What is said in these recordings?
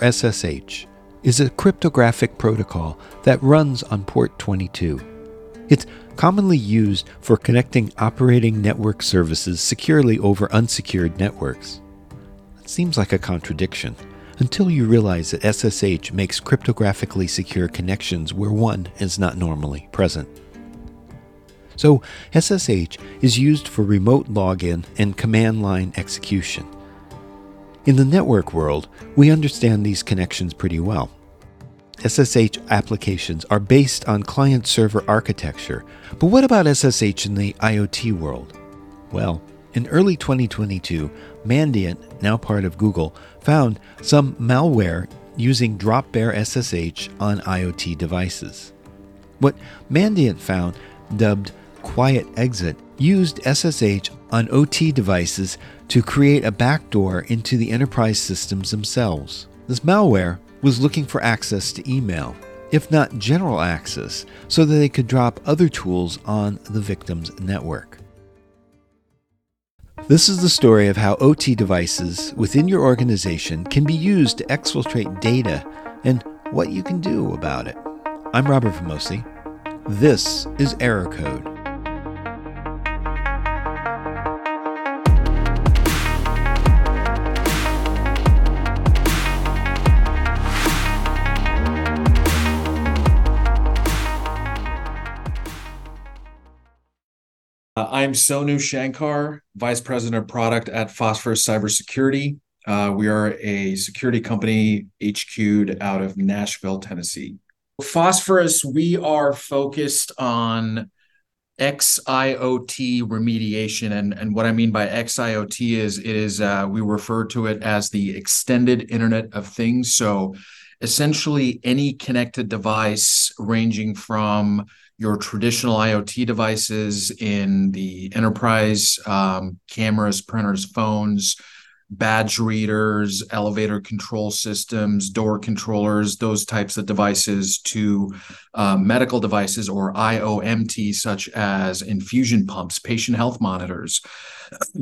SSH, is a cryptographic protocol that runs on port 22. It's commonly used for connecting operating network services securely over unsecured networks. It seems like a contradiction until you realize that SSH makes cryptographically secure connections where one is not normally present. So, SSH is used for remote login and command line execution. In the network world, we understand these connections pretty well. SSH applications are based on client server architecture, but what about SSH in the IoT world? Well, in early 2022, Mandiant, now part of Google, found some malware using Dropbear SSH on IoT devices. What Mandiant found, dubbed Quiet Exit, used SSH on OT devices to create a backdoor into the enterprise systems themselves. This malware was looking for access to email, if not general access, so that they could drop other tools on the victim's network. This is the story of how OT devices within your organization can be used to exfiltrate data and what you can do about it. I'm Robert Vamosi. This is Error Code. I'm Sonu Shankar, Vice President of Product at Phosphorus Cybersecurity. Uh, we are a security company HQ'd out of Nashville, Tennessee. Phosphorus, we are focused on XIoT remediation. And, and what I mean by XIoT is is uh, we refer to it as the extended Internet of Things. So essentially any connected device ranging from your traditional IoT devices in the enterprise, um, cameras, printers, phones, badge readers, elevator control systems, door controllers, those types of devices to uh, medical devices or IOMT, such as infusion pumps, patient health monitors,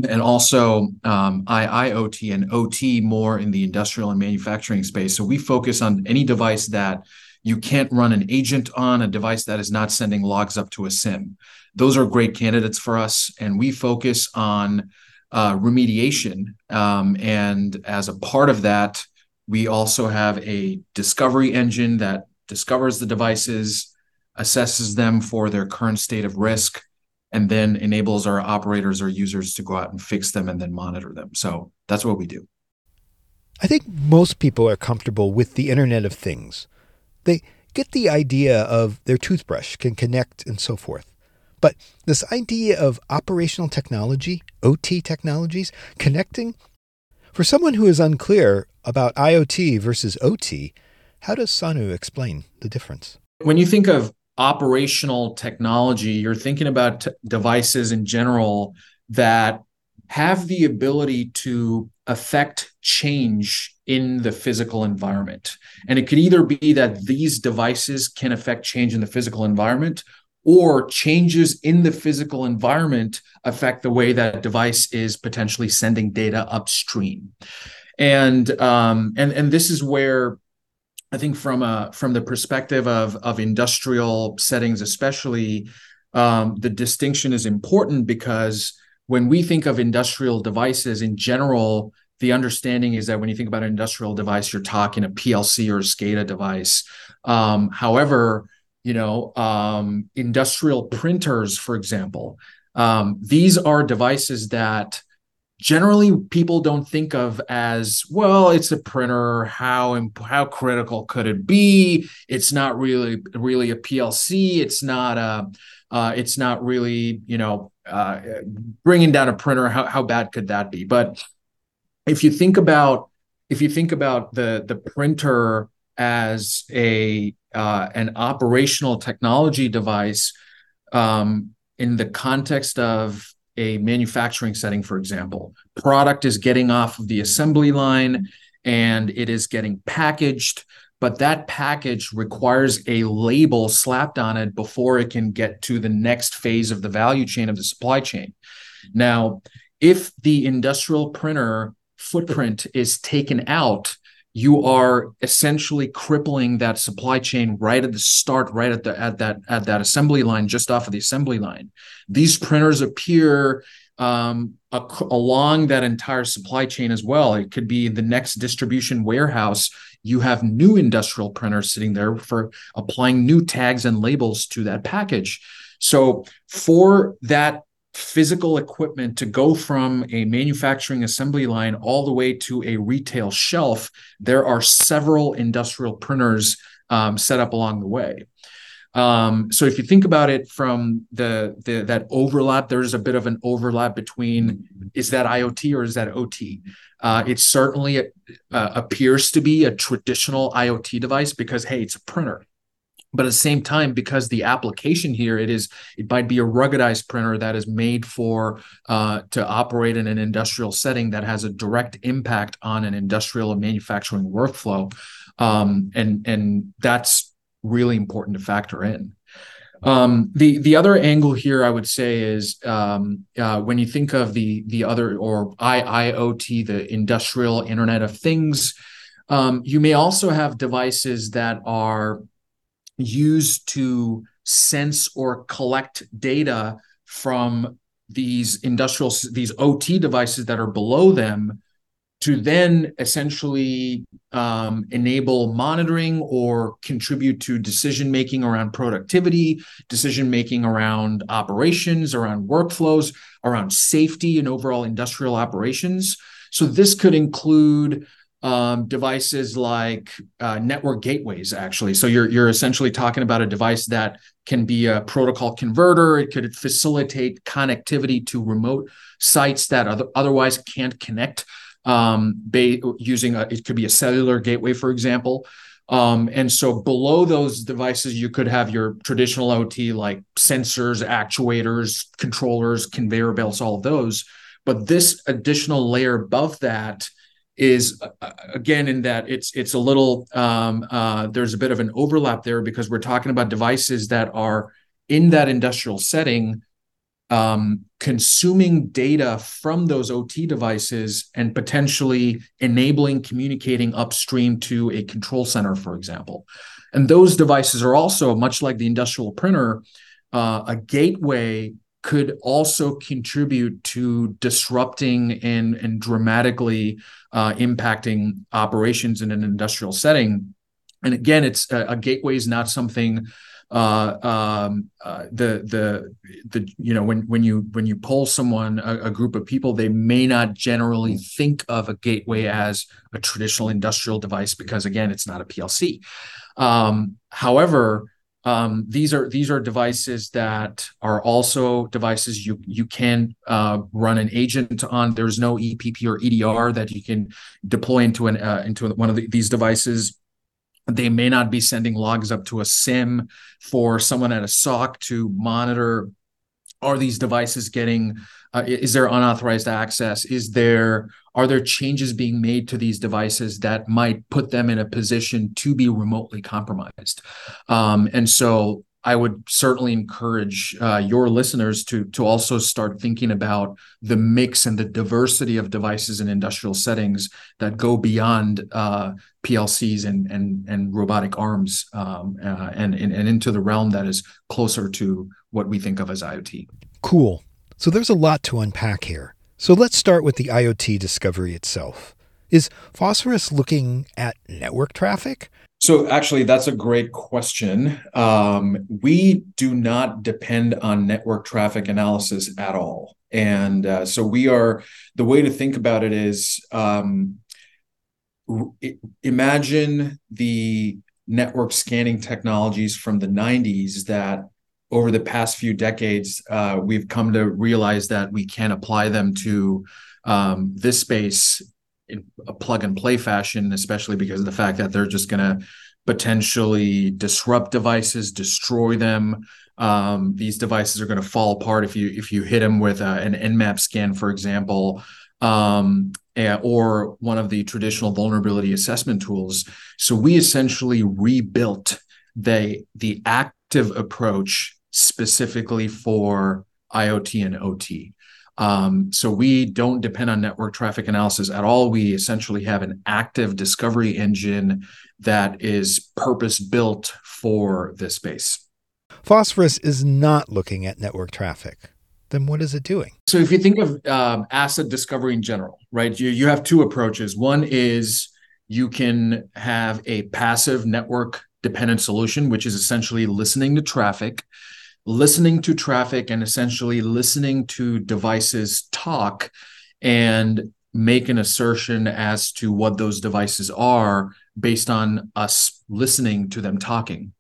and also um, IIoT and OT more in the industrial and manufacturing space. So we focus on any device that you can't run an agent on a device that is not sending logs up to a SIEM. Those are great candidates for us, and we focus on uh, remediation. Um, and as a part of that, we also have a discovery engine that discovers the devices, assesses them for their current state of risk, and then enables our operators or users to go out and fix them and then monitor them. So that's what we do. I think most people are comfortable with the Internet of Things. They get the idea of their toothbrush can connect and so forth. But this idea of operational technology, OT technologies, connecting, for someone who is unclear about IoT versus OT, how does Sonu explain the difference? When you think of operational technology, you're thinking about t- devices in general that have the ability to affect change in the physical environment. And it could either be that these devices can affect change in the physical environment or changes in the physical environment affect the way that device is potentially sending data upstream. And um, and and this is where I think from a from the perspective of of industrial settings, especially, um, the distinction is important because when we think of industrial devices in general, the understanding is that when you think about an industrial device, you're talking a PLC or a SCADA device. Um, however, you know, um, industrial printers, for example, um, these are devices that generally people don't think of as well it's a printer how how critical could it be it's not really really a plc it's not a uh, it's not really you know uh, bringing down a printer how, how bad could that be? But if you think about if you think about the the printer as a uh, an operational technology device um, in the context of a manufacturing setting, for example, product is getting off of the assembly line and it is getting packaged, but that package requires a label slapped on it before it can get to the next phase of the value chain of the supply chain. Now, if the industrial printer footprint is taken out, you are essentially crippling that supply chain right at the start, right at the at that at that assembly line, just off of the assembly line. These printers appear um, along that entire supply chain as well. It could be the next distribution warehouse. You have new industrial printers sitting there for applying new tags and labels to that package. So for that physical equipment to go from a manufacturing assembly line all the way to a retail shelf, there are several industrial printers um, set up along the way. Um, so if you think about it from the, the that overlap, there's a bit of an overlap between is that IoT or is that OT? Uh, it certainly uh, appears to be a traditional IoT device because hey, it's a printer but at the same time because the application here it is it might be a ruggedized printer that is made for uh, to operate in an industrial setting that has a direct impact on an industrial and manufacturing workflow um, and and that's really important to factor in. Um, the the other angle here I would say is um, uh, when you think of the the other or IIoT, the industrial Internet of Things, um, you may also have devices that are used to sense or collect data from these industrial these ot devices that are below them to then essentially um, enable monitoring or contribute to decision making around productivity decision making around operations around workflows around safety and overall industrial operations. So this could include um, devices like uh, network gateways actually. So you're you're essentially talking about a device that can be a protocol converter. It could facilitate connectivity to remote sites that other, otherwise can't connect um, ba- using a, it could be a cellular gateway for example. Um, and so below those devices you could have your traditional ot like sensors actuators controllers conveyor belts all of those. But this additional layer above that is uh, again in that it's it's a little um, uh, there's a bit of an overlap there because we're talking about devices that are in that industrial setting um, consuming data from those OT devices and potentially enabling communicating upstream to a control center, for example. And those devices are also much like the industrial printer, uh, a gateway could also contribute to disrupting and, and dramatically uh, impacting operations in an industrial setting. And again, it's a, a gateway is not something uh, um, uh, the the the you know when when you when you poll someone a, a, group of people they may not generally think of a gateway as a traditional industrial device because again it's not a PLC. Um, however, um, these are these are devices that are also devices you you can uh, run an agent on. There's no EPP or EDR that you can deploy into an uh, into one of the, these devices. They may not be sending logs up to a SIEM for someone at a SOC to monitor. Are these devices getting? Uh, is there unauthorized access? Is there are there changes being made to these devices that might put them in a position to be remotely compromised? Um, and so I would certainly encourage uh, your listeners to to also start thinking about the mix and the diversity of devices in industrial settings that go beyond uh, PLCs and and and robotic arms um, uh, and, and and into the realm that is closer to what we think of as IoT. Cool. So there's a lot to unpack here. So let's start with the IoT discovery itself. Is Phosphorus looking at network traffic? So, actually, that's a great question. Um, we do not depend on network traffic analysis at all. And uh, so, we are the way to think about it is um, imagine the network scanning technologies from the 90s that over the past few decades, uh, we've come to realize that we can apply them to um, this space in a plug and play fashion, especially because of the fact that they're just going to potentially disrupt devices, destroy them. Um, these devices are going to fall apart if you if you hit them with a, an Nmap scan, for example, um, or one of the traditional vulnerability assessment tools. So we essentially rebuilt the the active approach specifically for IoT and OT. Um, so we don't depend on network traffic analysis at all. We essentially have an active discovery engine that is purpose built for this space. Phosphorus is not looking at network traffic. Then what is it doing? So if you think of um, asset discovery in general, right, you, you have two approaches. One is you can have a passive network dependent solution, which is essentially listening to traffic listening to traffic and essentially listening to devices talk and make an assertion as to what those devices are based on us listening to them talking.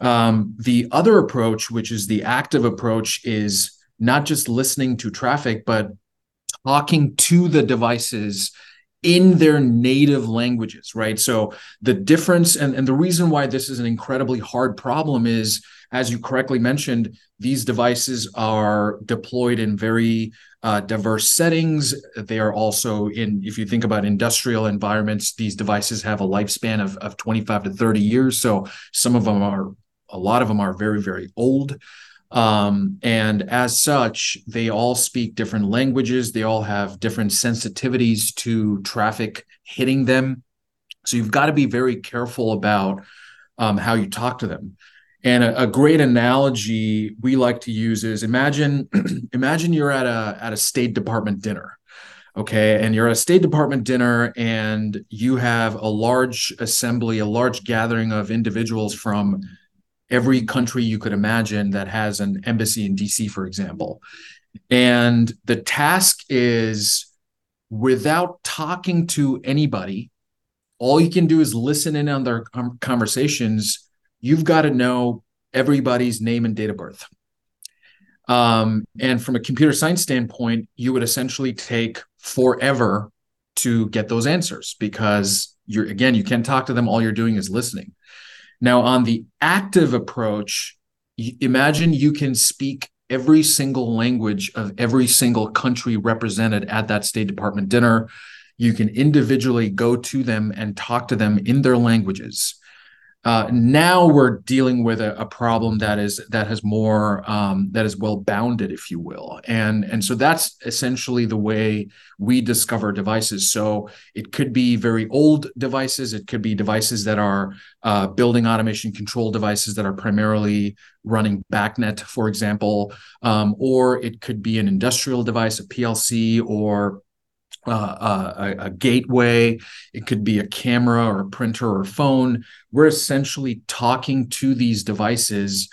Um, the other approach, which is the active approach, is not just listening to traffic, but talking to the devices in their native languages, right? So the difference and, and the reason why this is an incredibly hard problem is as you correctly mentioned, these devices are deployed in very uh, diverse settings. They are also in, if you think about industrial environments, these devices have a lifespan of, of 25 to 30 years. So some of them are, a lot of them are very, very old. Um, and as such, they all speak different languages. They all have different sensitivities to traffic hitting them. So you've got to be very careful about um, how you talk to them. And a, a, great analogy we like to use is imagine imagine you're at a at a State Department dinner. Okay, and you're at a State Department dinner and you have a large assembly, a large gathering of individuals from every country you could imagine that has an embassy in DC, for example. And the task is without talking to anybody, all you can do is listen in on their conversations you've got to know everybody's name and date of birth. Um, and from a computer science standpoint, you would essentially take forever to get those answers because you're again, you can't talk to them. All you're doing is listening. Now, on the active approach, imagine you can speak every single language of every single country represented at that State Department dinner. You can individually go to them and talk to them in their languages. Uh, now we're dealing with a, a, problem that is that has more um, that is well bounded, if you will, and and so that's essentially the way we discover devices. So it could be very old devices, it could be devices that are uh, building automation control devices that are primarily running BACnet, for example, um, or it could be an industrial device, a PLC, or uh, a, a, gateway, it could be a camera or a printer or a phone. We're essentially talking to these devices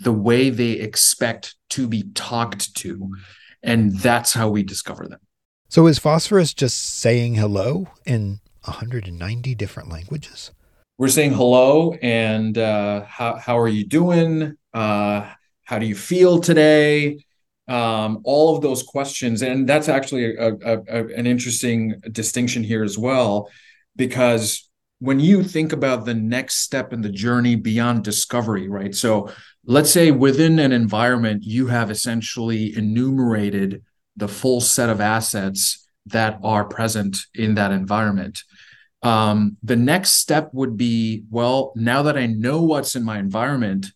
the way they expect to be talked to. And that's how we discover them. So is phosphorus just saying hello in 190 different languages? We're saying hello and uh, how, how are you doing? Uh, how do you feel today? Um, all of those questions. And that's actually a, a, a, an interesting distinction here as well, because when you think about the next step in the journey beyond discovery, right? So let's say within an environment, you have essentially enumerated the full set of assets that are present in that environment. Um, the next step would be well, now that I know what's in my environment,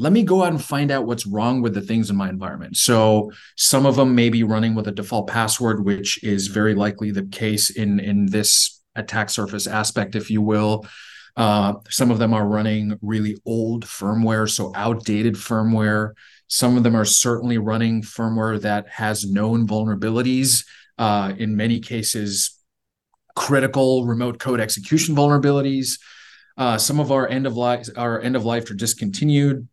let me go out and find out what's wrong with the things in my environment. So some of them may be running with a default password, which is very likely the case in in this attack surface aspect, if you will. Uh, some of them are running really old firmware, so outdated firmware. Some of them are certainly running firmware that has known vulnerabilities. Uh, in many cases, critical remote code execution vulnerabilities. Uh, some of our end of life, our end of life are discontinued.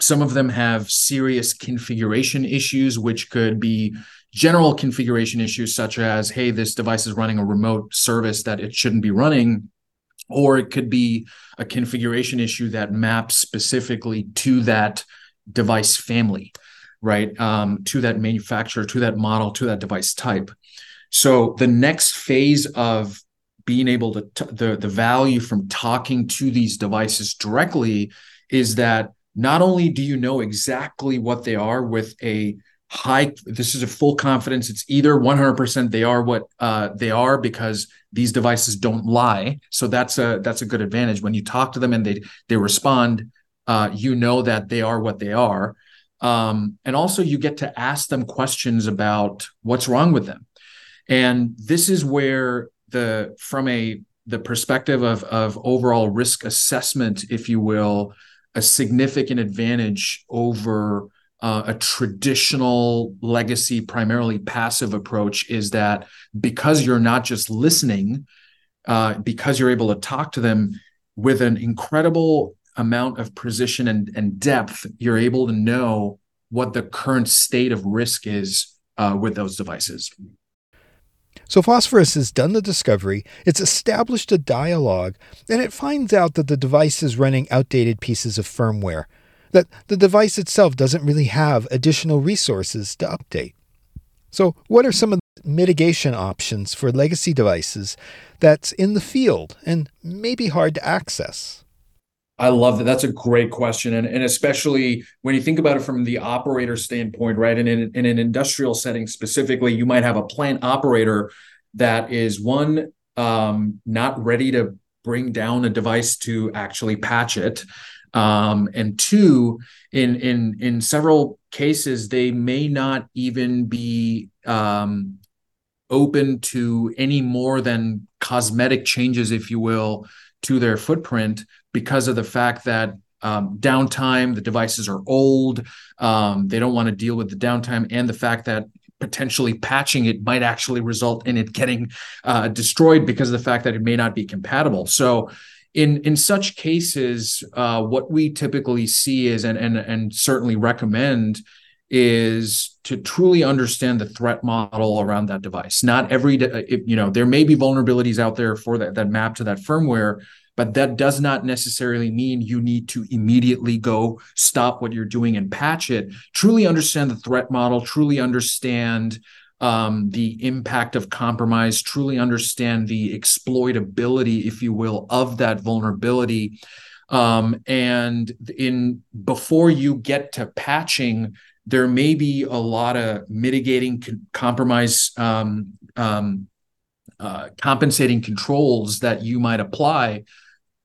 Some of them have serious configuration issues, which could be general configuration issues, such as, hey, this device is running a remote service that it shouldn't be running. Or it could be a configuration issue that maps specifically to that device family, right? Um, to that manufacturer, to that model, to that device type. So the next phase of being able to t- the the value from talking to these devices directly is that not only do you know exactly what they are with a high this is a full confidence it's either 100% they are what uh, they are because these devices don't lie. So that's a that's a good advantage. When you talk to them and they they respond uh, you know that they are what they are. Um, and also, you get to ask them questions about what's wrong with them. And this is where the from a the perspective of of overall risk assessment, if you will, a significant advantage over uh, a traditional legacy, primarily passive approach is that because you're not just listening, uh, because you're able to talk to them with an incredible amount of precision and, and depth, you're able to know what the current state of risk is uh, with those devices. So Phosphorus has done the discovery, it's established a dialogue, and it finds out that the device is running outdated pieces of firmware, that the device itself doesn't really have additional resources to update. So, what are some of the mitigation options for legacy devices that's in the field and maybe hard to access? I love that. That's a great question. And, and especially when you think about it from the operator standpoint, right? And in, in an industrial setting specifically, you might have a plant operator that is one, um, not ready to bring down a device to actually patch it. Um, and two, in in in several cases, they may not even be um, open to any more than cosmetic changes, if you will, to their footprint because of the fact that um, downtime, the devices are old, um, they don't want to deal with the downtime, and the fact that potentially patching it might actually result in it getting uh, destroyed because of the fact that it may not be compatible. So, in in such cases, uh, what we typically see is and and and certainly recommend is to truly understand the threat model around that device. Not every, you know, there may be vulnerabilities out there for that that map to that firmware, but that does not necessarily mean you need to immediately go stop what you're doing and patch it. Truly understand the threat model, truly understand um, the impact of compromise, truly understand the exploitability, if you will, of that vulnerability. Um, and in before you get to patching, there may be a lot of mitigating compromise um, um, uh, compensating controls that you might apply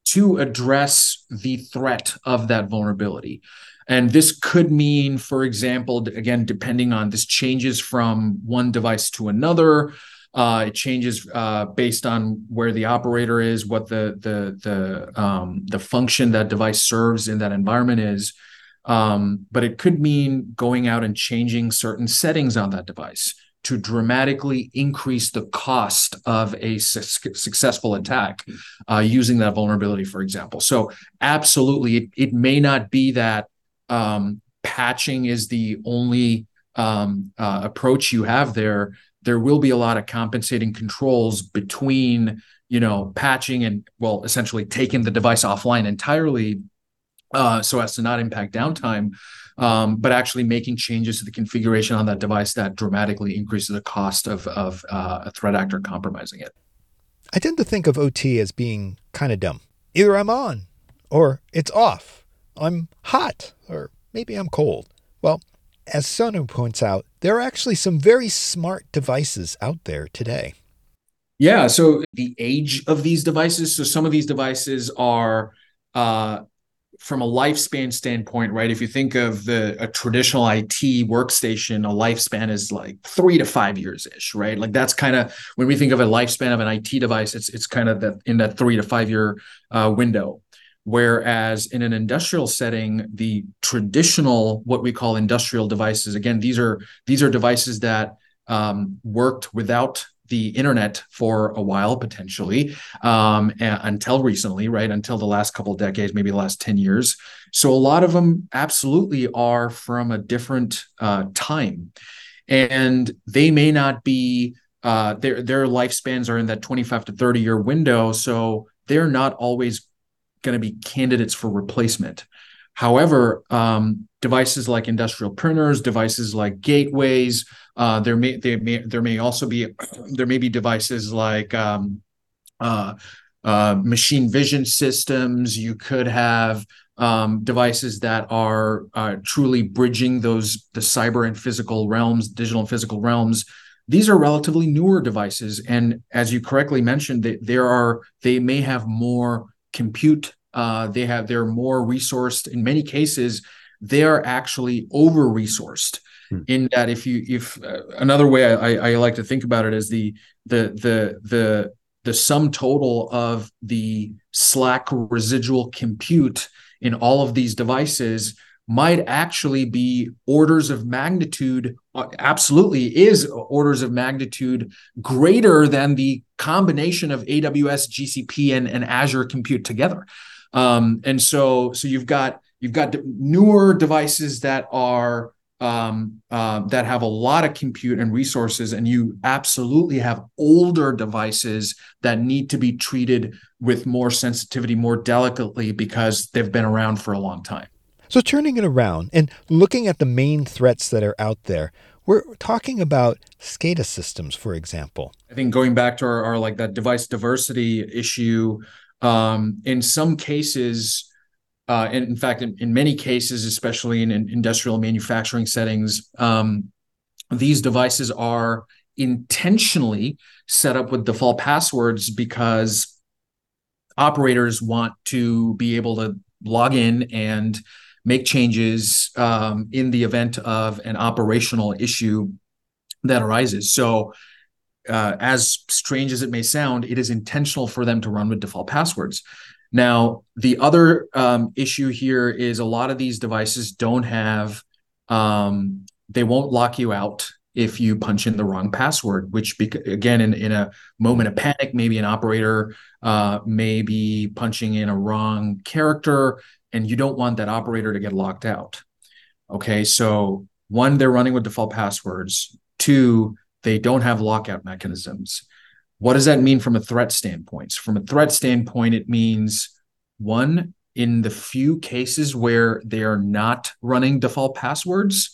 to address the threat of that vulnerability. And this could mean, for example, again, depending on this changes from one device to another. Uh, it changes uh, based on where the operator is, what the the the um, the function that device serves in that environment is. Um, but it could mean going out and changing certain settings on that device to dramatically increase the cost of a su- successful attack uh, using that vulnerability, for example. So, absolutely, it, it may not be that um, patching is the only um, uh, approach you have there. There will be a lot of compensating controls between, you know, patching and, well, essentially taking the device offline entirely uh, so as to not impact downtime um, but actually making changes to the configuration on that device that dramatically increases the cost of, of uh, a threat actor compromising it. I tend to think of OT as being kind of dumb. Either I'm on or it's off. I'm hot or maybe I'm cold. Well, as Sonu points out, there are actually some very smart devices out there today. Yeah. So the age of these devices. So some of these devices are uh, from a lifespan standpoint, right? If you think of the a traditional IT workstation, a lifespan is like three to five years ish, right? Like that's kind of when we think of a lifespan of an IT device, it's it's kind of that in that three to five year uh, window. Whereas in an industrial setting, the traditional what we call industrial devices, again, these are these are devices that um, worked without the internet for a while potentially um, until recently right? Until the last couple of decades maybe the last 10 years. So a lot of them absolutely are from a different uh, time. And they may not be uh, their their lifespans are in that 25 to 30 year window. So they're not always going to be candidates for replacement However, um, devices like industrial printers, devices like gateways, uh, there may there may there may also be there may be devices like um, uh, uh, machine vision systems. You could have um, devices that are uh, truly bridging those the cyber and physical realms, digital and physical realms. These are relatively newer devices, and as you correctly mentioned, they, there are they may have more compute uh, they have they're more resourced in many cases. they are actually over resourced. Hmm. In that, if you if uh, another way I, I like to think about it is the the the the the sum total of the slack residual compute in all of these devices might actually be orders of magnitude uh, absolutely is orders of magnitude greater than the combination of aws gcp and, and azure compute together um, and so so you've got you've got newer devices that are um, uh, that have a lot of compute and resources, and you absolutely have older devices that need to be treated with more sensitivity, more delicately, because they've been around for a long time. So, turning it around and looking at the main threats that are out there, we're talking about SCADA systems, for example. I think going back to our, our like that device diversity issue, um, in some cases, uh, and in fact, in, in, many cases, especially in, in industrial manufacturing settings, um, these devices are intentionally set up with default passwords because operators want to be able to log in and make changes um, in the event of an operational issue that arises. So, uh, as strange as it may sound, it is intentional for them to run with default passwords. Now, the other um, issue here is a lot of these devices don't have, um, they won't lock you out if you punch in the wrong password, which again, in, in a moment of panic, maybe an operator uh, may be punching in a wrong character and you don't want that operator to get locked out. Okay, so one, they're running with default passwords. Two, they don't have lockout mechanisms. What does that mean from a threat standpoint? So from a threat standpoint, it means one, in the few cases where they are not running default passwords,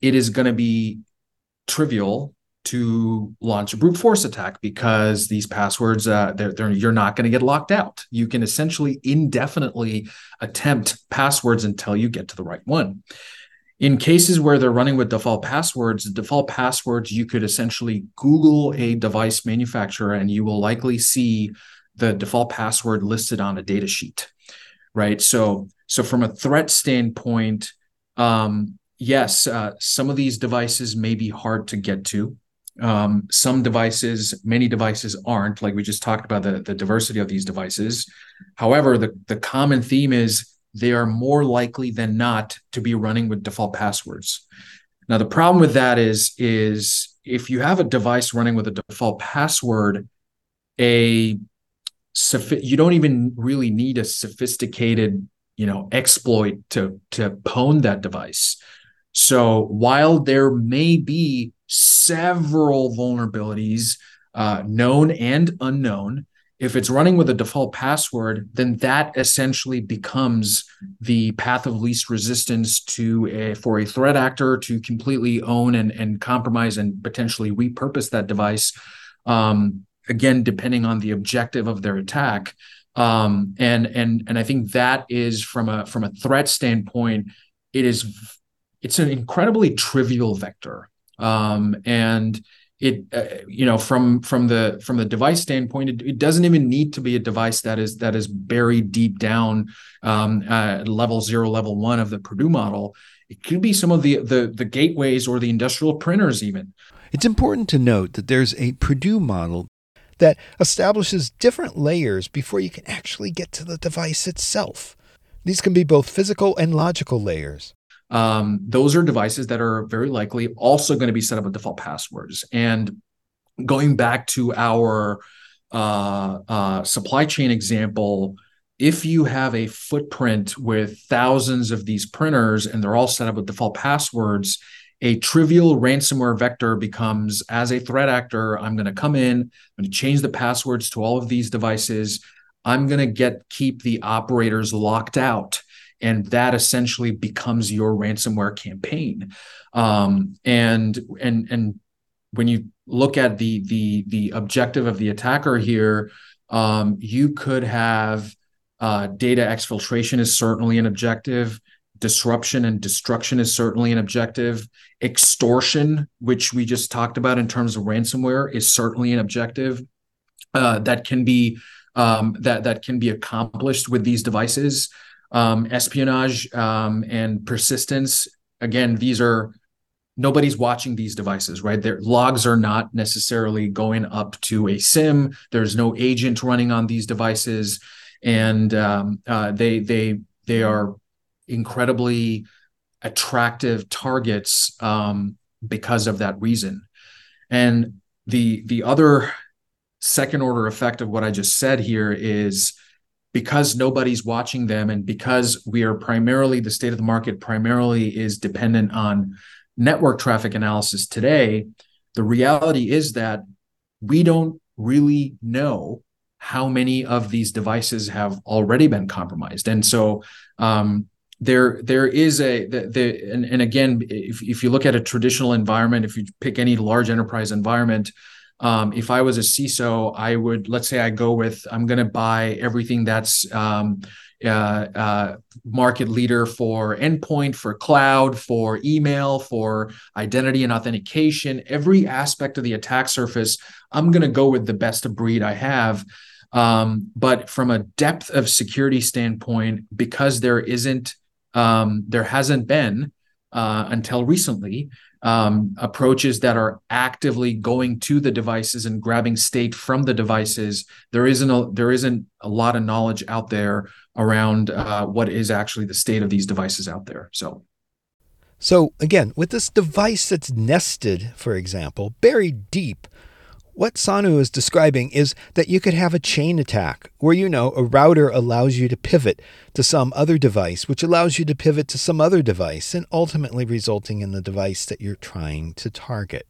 it is going to be trivial to launch a brute force attack because these passwords uh, they're, they're, you're not going to get locked out you can essentially indefinitely attempt passwords until you get to the right one in cases where they're running with default passwords, default passwords, you could essentially Google a device manufacturer and you will likely see the default password listed on a data sheet, right? So, so from a threat standpoint, um, yes, uh, some of these devices may be hard to get to. Um, some devices, many devices aren't. Like we just talked about the, the diversity of these devices. However, the, the common theme is they are more likely than not to be running with default passwords. Now, the problem with that is, is if you have a device running with a default password, a you don't even really need a sophisticated, you know, exploit to to pwn that device. So while there may be several vulnerabilities, uh, known and unknown, if it's running with a default password, then that essentially becomes the path of least resistance to a, for a threat actor to completely own and, and compromise and potentially repurpose that device. Um, again, depending on the objective of their attack. Um, and and and I think that is from a from a threat standpoint, it is it's an incredibly trivial vector. Um, and it uh, you know from from the from the device standpoint it, it, doesn't even need to be a device that is that is buried deep down um, uh, level zero level one of the purdue model. It could be some of the the the gateways or the industrial printers even. It's important to note that there's a purdue model that establishes different layers before you can actually get to the device itself. These can be both physical and logical layers um, those are devices that are very likely also going to be set up with default passwords. And going back to our uh, uh, supply chain example, if you have a footprint with thousands of these printers and they're all set up with default passwords, a trivial ransomware vector becomes as a threat actor, I'm going to come in, I'm going to change the passwords to all of these devices. I'm going to get keep the operators locked out and that essentially becomes your ransomware campaign. Um, and and and when you look at the the the objective of the attacker here um, you could have uh, data exfiltration is certainly an objective. Disruption and destruction is certainly an objective. Extortion which we just talked about in terms of ransomware is certainly an objective uh, that can be um, that that can be accomplished with these devices um, espionage um, and persistence. Again, these are nobody's watching these devices, right? Their logs are not necessarily going up to a SIEM. There's no agent running on these devices, and um, uh, they they they are incredibly attractive targets um, because of that reason. And the the other second order effect of what I just said here is because nobody's watching them and because we are primarily the state of the market primarily is dependent on network traffic analysis today the reality is that we don't really know how many of these devices have already been compromised. And so um, there there is a the, the and, and again if, if you look at a traditional environment if you pick any large enterprise environment um, if I was a CISO, I would let's say I go with I'm going to buy everything that's um, uh, uh, market leader for endpoint, for cloud, for email, for identity and authentication. Every aspect of the attack surface, I'm going to go with the best of breed I have. Um, but from a depth of security standpoint, because there isn't, um, there hasn't been uh, until recently um, approaches that are actively going to the devices and grabbing state from the devices. There isn't a there isn't a lot of knowledge out there around uh, what is actually the state of these devices out there. So. So again, with this device that's nested, for example, buried deep, what Sonu is describing is that you could have a chain attack where you know a router allows you to pivot to some other device, which allows you to pivot to some other device, and ultimately resulting in the device that you're trying to target.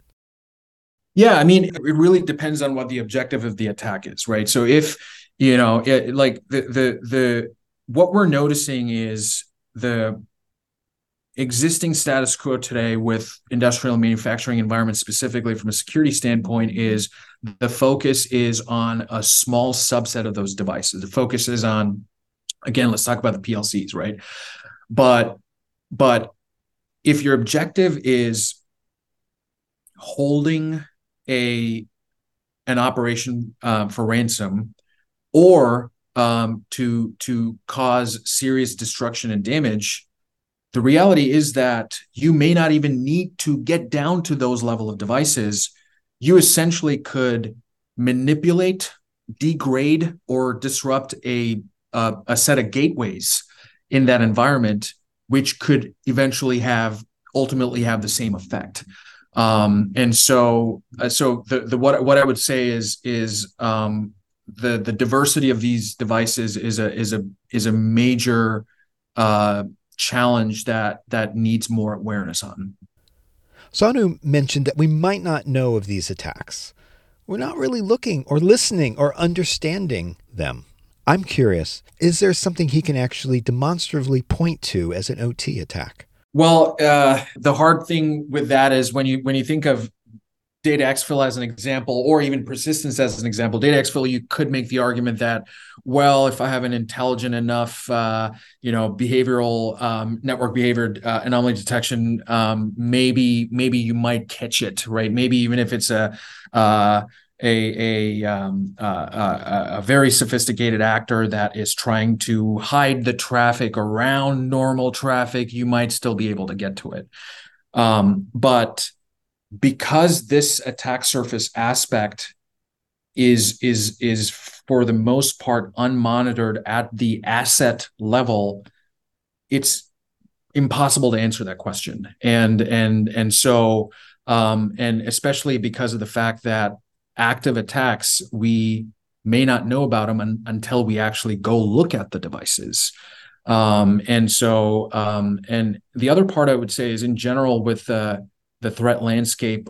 Yeah, I mean, it really depends on what the objective of the attack is, right? So if you know, it, like the the the what we're noticing is the existing status quo today with industrial manufacturing environments specifically from a security standpoint is the focus is on a small subset of those devices. The focus is on again let's talk about the plcs right? But but if your objective is holding a an operation uh, for ransom or um, to to cause serious destruction and damage the reality is that you may not even need to get down to those level of devices. You essentially could manipulate degrade or disrupt a a set of gateways in that environment which could eventually have ultimately have the same effect. Um, and so uh, so the, the what what i would say is is um, the the diversity of these devices is a is a is a major uh, challenge that that needs more awareness on. Sonu mentioned that we might not know of these attacks. We're not really looking or listening or understanding them. I'm curious, is there something he can actually demonstratively point to as an OT attack? Well, uh, the hard thing with that is when you when you think of data exfil as an example, or even persistence as an example, data exfil, you could make the argument that, well, if I have an intelligent enough, uh, you know, behavioral um, network behavior uh, anomaly detection, um, maybe maybe you might catch it, right? Maybe even if it's a uh, a a, um, uh, uh, a very sophisticated actor that is trying to hide the traffic around normal traffic, you might still be able to get to it. Um, but because this attack surface aspect is is is for the most part unmonitored at the asset level it's impossible to answer that question. And and and so um and especially because of the fact that active attacks we may not know about them un- until we actually go look at the devices. Um and so um and the other part i would say is in general with uh the threat landscape.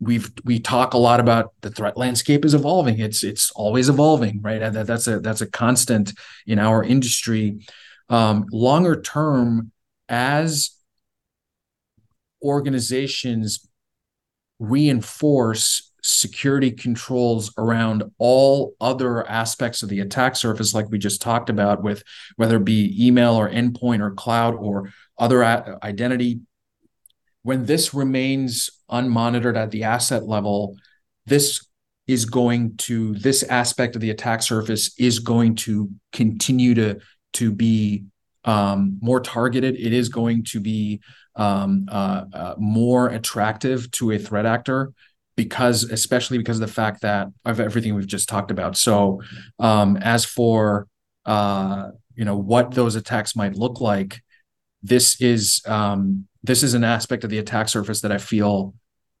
We've we talk a lot about the threat landscape is evolving. It's it's always evolving right? That, that's a that's a constant in our industry. Um, longer term as organizations reinforce security controls around all other aspects of the attack surface like we just talked about with whether it be email or endpoint or cloud or other identity when this remains unmonitored at the asset level, this is going to this aspect of the attack surface is going to continue to to be um, more targeted. It is going to be um, uh, uh, more attractive to a threat actor because, especially because of the fact that of everything we've just talked about. So, um, as for uh, you know what those attacks might look like, this is um, this is an aspect of the attack surface that I feel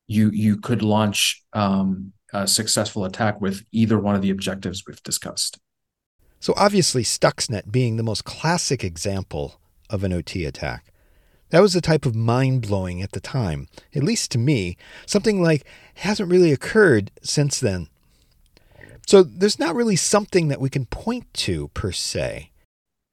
you you could launch um, a successful attack with either one of the objectives we've discussed. So obviously, Stuxnet being the most classic example of an OT attack. That was the type of mind blowing at the time, at least to me, something like hasn't really occurred since then. So there's not really something that we can point to per se.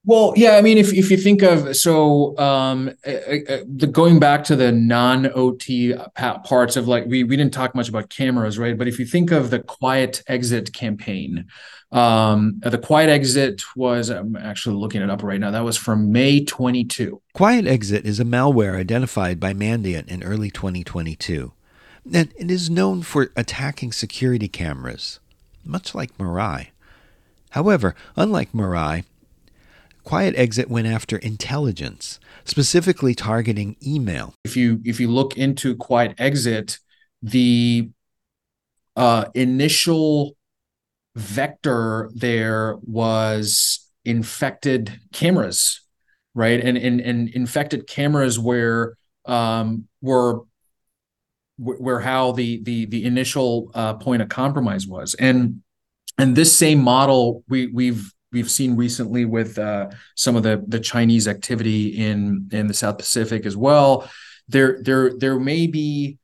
Well, yeah, I mean, if if you think of so um, uh, uh, the going back to the non OT parts of like we we didn't talk much about cameras, right? But if you think of the quiet exit campaign, um, the quiet exit was I'm actually looking it up right now. That was from May 22. Quiet exit is a malware identified by Mandiant in early 2022, and it is known for attacking security cameras, much like Mirai. However, unlike Mirai, Quiet Exit went after intelligence, specifically targeting email. If you if you look into Quiet Exit, the uh, initial vector there was infected cameras, right? And and, and infected cameras where um, were where how the the the initial uh, point of compromise was, and and this same model we we've we've seen recently with uh, some of the the Chinese activity in in the South Pacific as well. There there there may be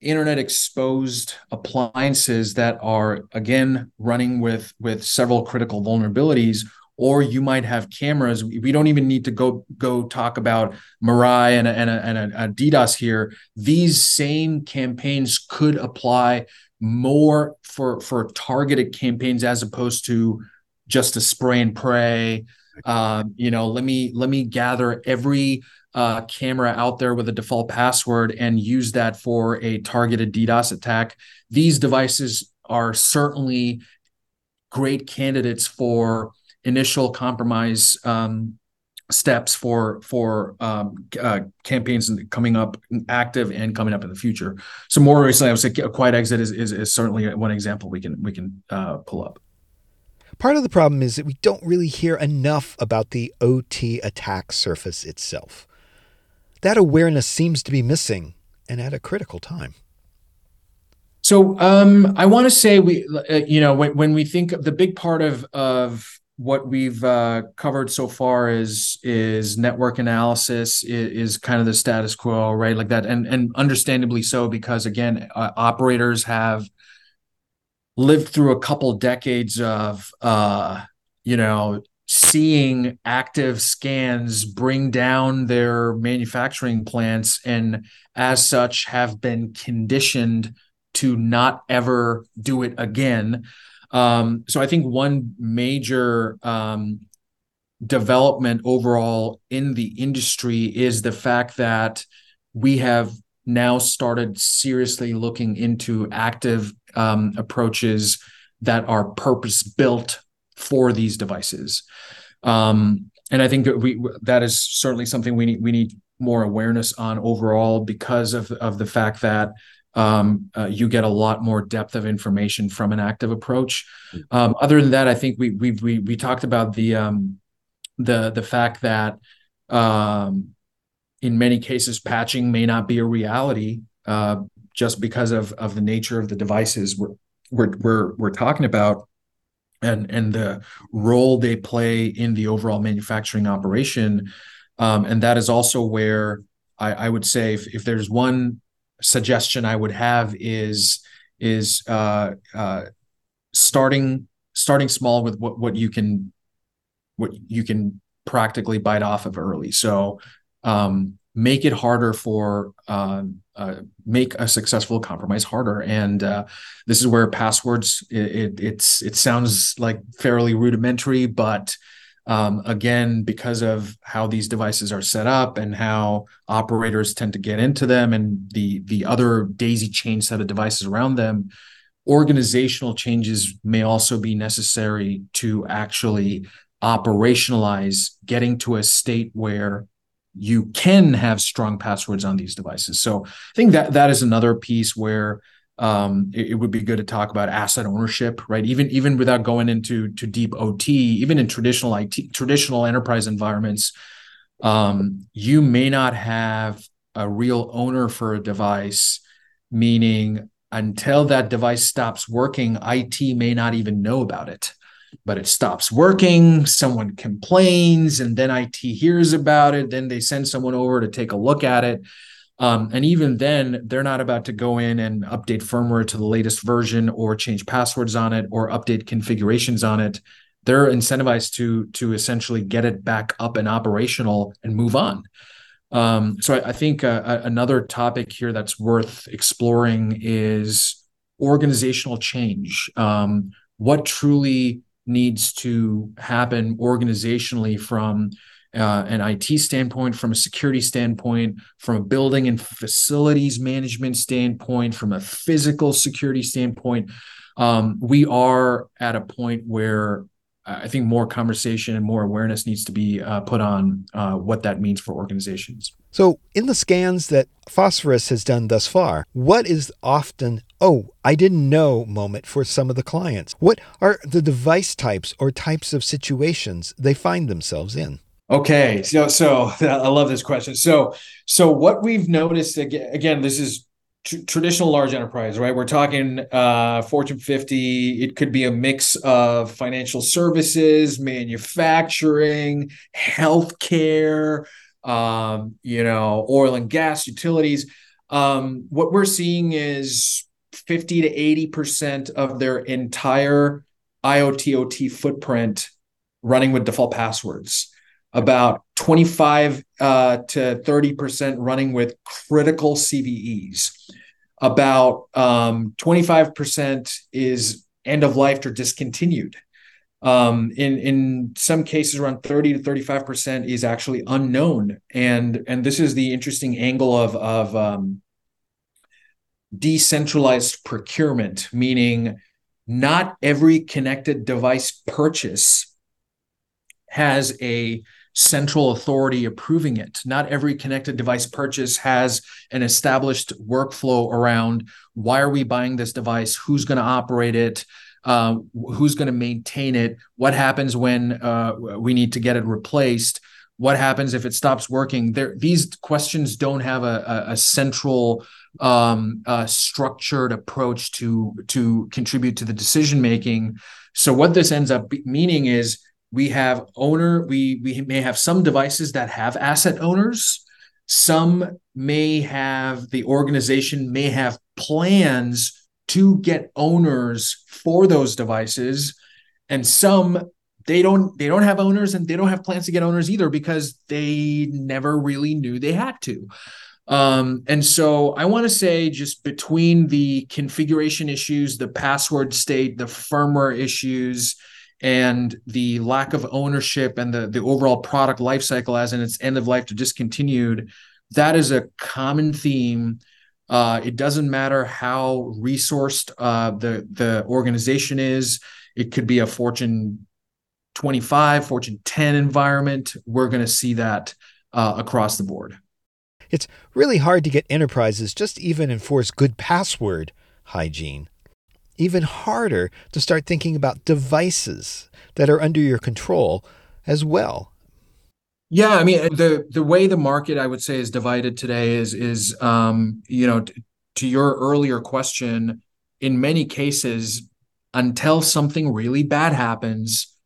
internet exposed appliances that are again running with with several critical vulnerabilities or you might have cameras we don't even need to go go talk about Mirai and a, and, and a DDoS here these same campaigns could apply more for for targeted campaigns as opposed to just to spray and pray. Uh, you know, let me let me gather every uh, camera out there with a default password and use that for a targeted DDoS attack. These devices are certainly great candidates for initial compromise um, steps for for um, uh, campaigns coming up active and coming up in the future. So more recently, I would say quiet exit is, is, is certainly one example we can we can uh, pull up. Part of the problem is that we don't really hear enough about the OT attack surface itself. That awareness seems to be missing and at a critical time. So um, I want to say we, uh, you know, when, when we think of the big part of of what we've uh, covered so far is is network analysis is, is, kind of the status quo, right? Like that, and and understandably so because again, uh, operators have lived through a couple decades of uh, you know seeing active scans bring down their manufacturing plants and as such have been conditioned to not ever do it again. Um, so i think one major um, development overall in the industry is the fact that we have now started seriously looking into active um, approaches that are purpose built for these devices. Um, and I think that we that is certainly something we need we need more awareness on overall because of of the fact that um, uh, you get a lot more depth of information from an active approach. Um, other than that, I think we we we we talked about the um, the the fact that um, in many cases patching may not be a reality uh, just because of of the nature of the devices we're we're we're, we're talking about and and the role they play in the overall manufacturing operation um, and that is also where I, I would say if, if there's one suggestion I would have is is uh, uh, starting starting small with what what you can what you can practically bite off of early. So um, make it harder for uh, uh, make a successful compromise harder. And uh, this is where passwords it, it, it's it sounds like fairly rudimentary but um, again because of how these devices are set up and how operators tend to get into them and the the other daisy chain set of devices around them organizational changes may also be necessary to actually operationalize getting to a state where you can have strong passwords on these devices. So I think that that is another piece where um, it, it, would be good to talk about asset ownership, right? Even even without going into to deep OT, even in traditional IT, traditional enterprise environments, um, you may not have a real owner for a device, meaning until that device stops working, IT may not even know about it. But it stops working, someone complains, and then IT hears about it. Then they send someone over to take a look at it. Um, and even then, they're not about to go in and update firmware to the latest version or change passwords on it or update configurations on it. They're incentivized to to essentially get it back up and operational and move on. Um, so I, I think uh, another topic here that's worth exploring is organizational change. Um, what truly needs to happen organizationally from uh, an IT standpoint, from a security standpoint, from a building and facilities management standpoint, from a physical security standpoint. Um, we are at a point where I think more conversation and more awareness needs to be uh, put on uh, what that means for organizations. So, in the scans that Phosphorus has done thus far, what is often, oh, I didn't know moment for some of the clients? What are the device types or types of situations they find themselves in? Okay, so so I love this question. So so what we've noticed again, this is tr- traditional large enterprise, right? We're talking uh, Fortune 50. It could be a mix of financial services, manufacturing, healthcare, um, you know, oil and gas, utilities. Um, what we're seeing is 50 to 80 percent of their entire IoT OT footprint running with default passwords about 25 uh, to 30% running with critical CVEs. About um, 25% is end of life or discontinued. Um, in in some cases, around 30 to 35% is actually unknown. And and this is the interesting angle of of um, decentralized procurement, meaning not every connected device purchase has a central authority approving it. Not every connected device purchase has an established workflow around why are we buying this device, who's going to operate it, uh, who's going to maintain it, what happens when uh, we need to get it replaced. What happens if it stops working? There, these questions don't have a, a, a central, um, structured approach to to contribute to the decision making. So what this ends up meaning is we have owner we we may have some devices that have asset owners. Some may have the organization may have plans to get owners for those devices. And some they don't they don't have owners and they don't have plans to get owners either because they never really knew they had to. Um, and so I want to say just between the configuration issues, the password state, the firmware issues, and the lack of ownership and the, the overall product lifecycle as in its end of life to discontinued, that is a common theme. Uh, it doesn't matter how resourced uh, the the organization is. It could be a Fortune 25, Fortune 10 environment. We're going to see that uh, across the board. It's really hard to get enterprises just even enforce good password hygiene even harder to start thinking about devices that are under your control as well. Yeah, I mean the the way the market I would say is divided today is is um, you know t- to your earlier question in many cases until something really bad happens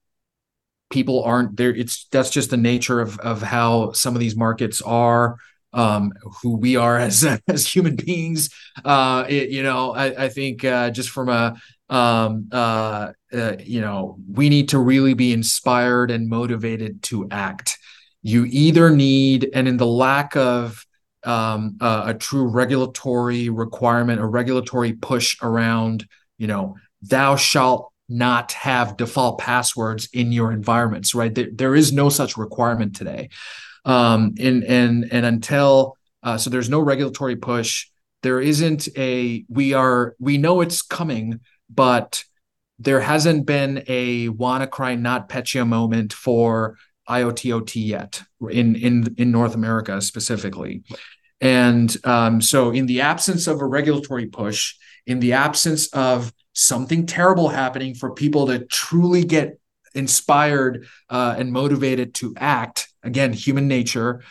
people aren't there it's that's just the nature of of how some of these markets are um, who we are as as human beings. Uh, it, you know, I, I think uh, just from a um, uh, uh, you know, we need to really be inspired and motivated to act. You either need, and in the lack of um, a true regulatory requirement, a regulatory push around, you know, thou shalt not have default passwords in your environments, right? There, there is no such requirement today um, and and and until uh, so there's no regulatory push there isn't a we are we know it's coming but there hasn't been a WannaCry NotPetya moment for IoTOT yet in in in North America specifically. And um, so, in the absence of a regulatory push, in the absence of something terrible happening for people to truly get inspired uh, and motivated to act, again, human nature,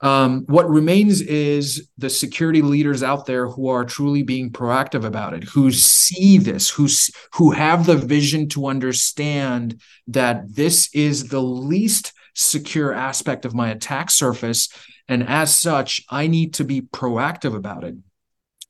um, what remains is the security leaders out there who are truly being proactive about it, who see this, who who have the vision to understand that this is the least secure aspect of my attack surface, and as such, I need to be proactive about it.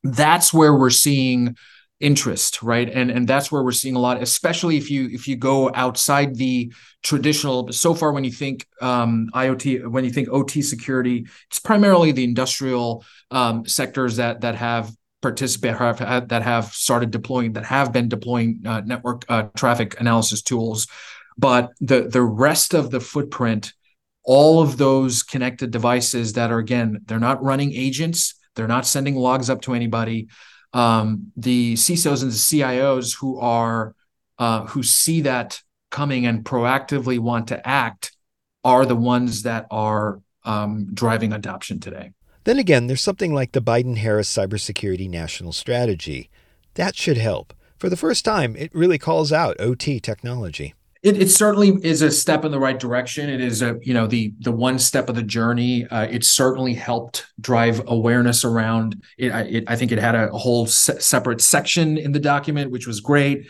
That's where we're seeing interest right? And and that's where we're seeing a lot especially if you if you go outside the traditional so far when you think um, iot when you think ot security it's primarily the industrial um, sectors that that have participate have, that have started deploying that have been deploying uh, network uh, traffic analysis tools. But the the rest of the footprint all of those connected devices that are again they're not running agents they're not sending logs up to anybody um, the CISOs and the CIOs who are uh, who see that coming and proactively want to act are the ones that are um, driving adoption today. Then again, there's something like the Biden Harris Cybersecurity National Strategy. That should help. For the first time, it really calls out OT technology. It, it, certainly is a step in the right direction. It is a you know the the one step of the journey. Uh, it certainly helped drive awareness around it. I, it, I think it had a whole se- separate section in the document, which was great.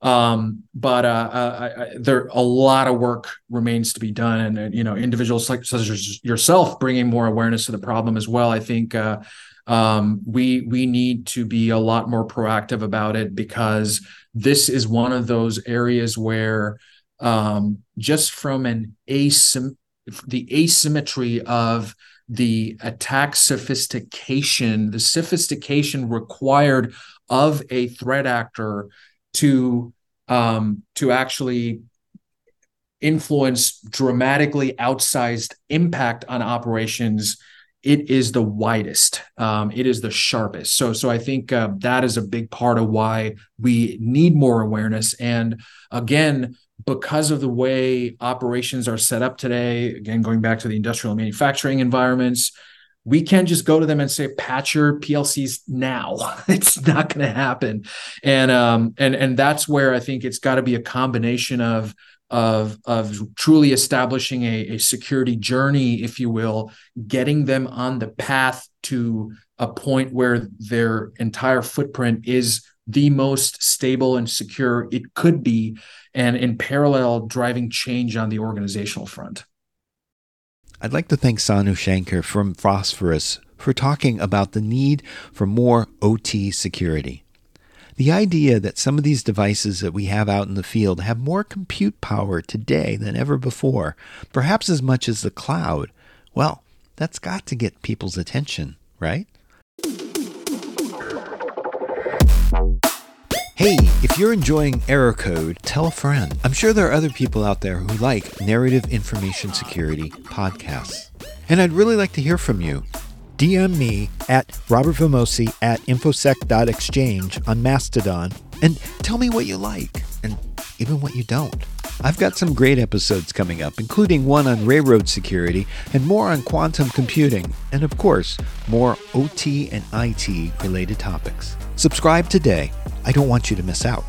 Um, but uh, uh, I, there a lot of work remains to be done, and, and you know individuals like such as yourself bringing more awareness to the problem as well. I think uh, um, we we need to be a lot more proactive about it because this is one of those areas where um, just from an asym- the asymmetry of the attack sophistication, the sophistication required of a threat actor to um, to actually influence dramatically outsized impact on operations it is the widest um, it is the sharpest. So so i think uh, that is a big part of why we need more awareness. And again because of the way operations are set up today, again, going back to the industrial manufacturing environments, we can't just go to them and say patch your PLCs now. it's not going to happen, and um, and and that's where I think it's got to be a combination of of of truly establishing a, a security journey, if you will, getting them on the path to a point where their entire footprint is the most stable and secure it could be, and in parallel, driving change on the organizational front. I'd like to thank Sonu Shankar from Phosphorus for talking about the need for more OT security. The idea that some of these devices that we have out in the field have more compute power today than ever before, perhaps as much as the cloud, well, that's got to get people's attention, right? Hey, if you're enjoying Error Code, tell a friend. I'm sure there are other people out there who like narrative information security podcasts. And I'd really like to hear from you. DM me at Robert Vamosi at infosec.exchange on Mastodon and tell me what you like and even what you don't. I've got some great episodes coming up, including one on railroad security and more on quantum computing, and of course, more OT and IT related topics. Subscribe today I don't want you to miss out.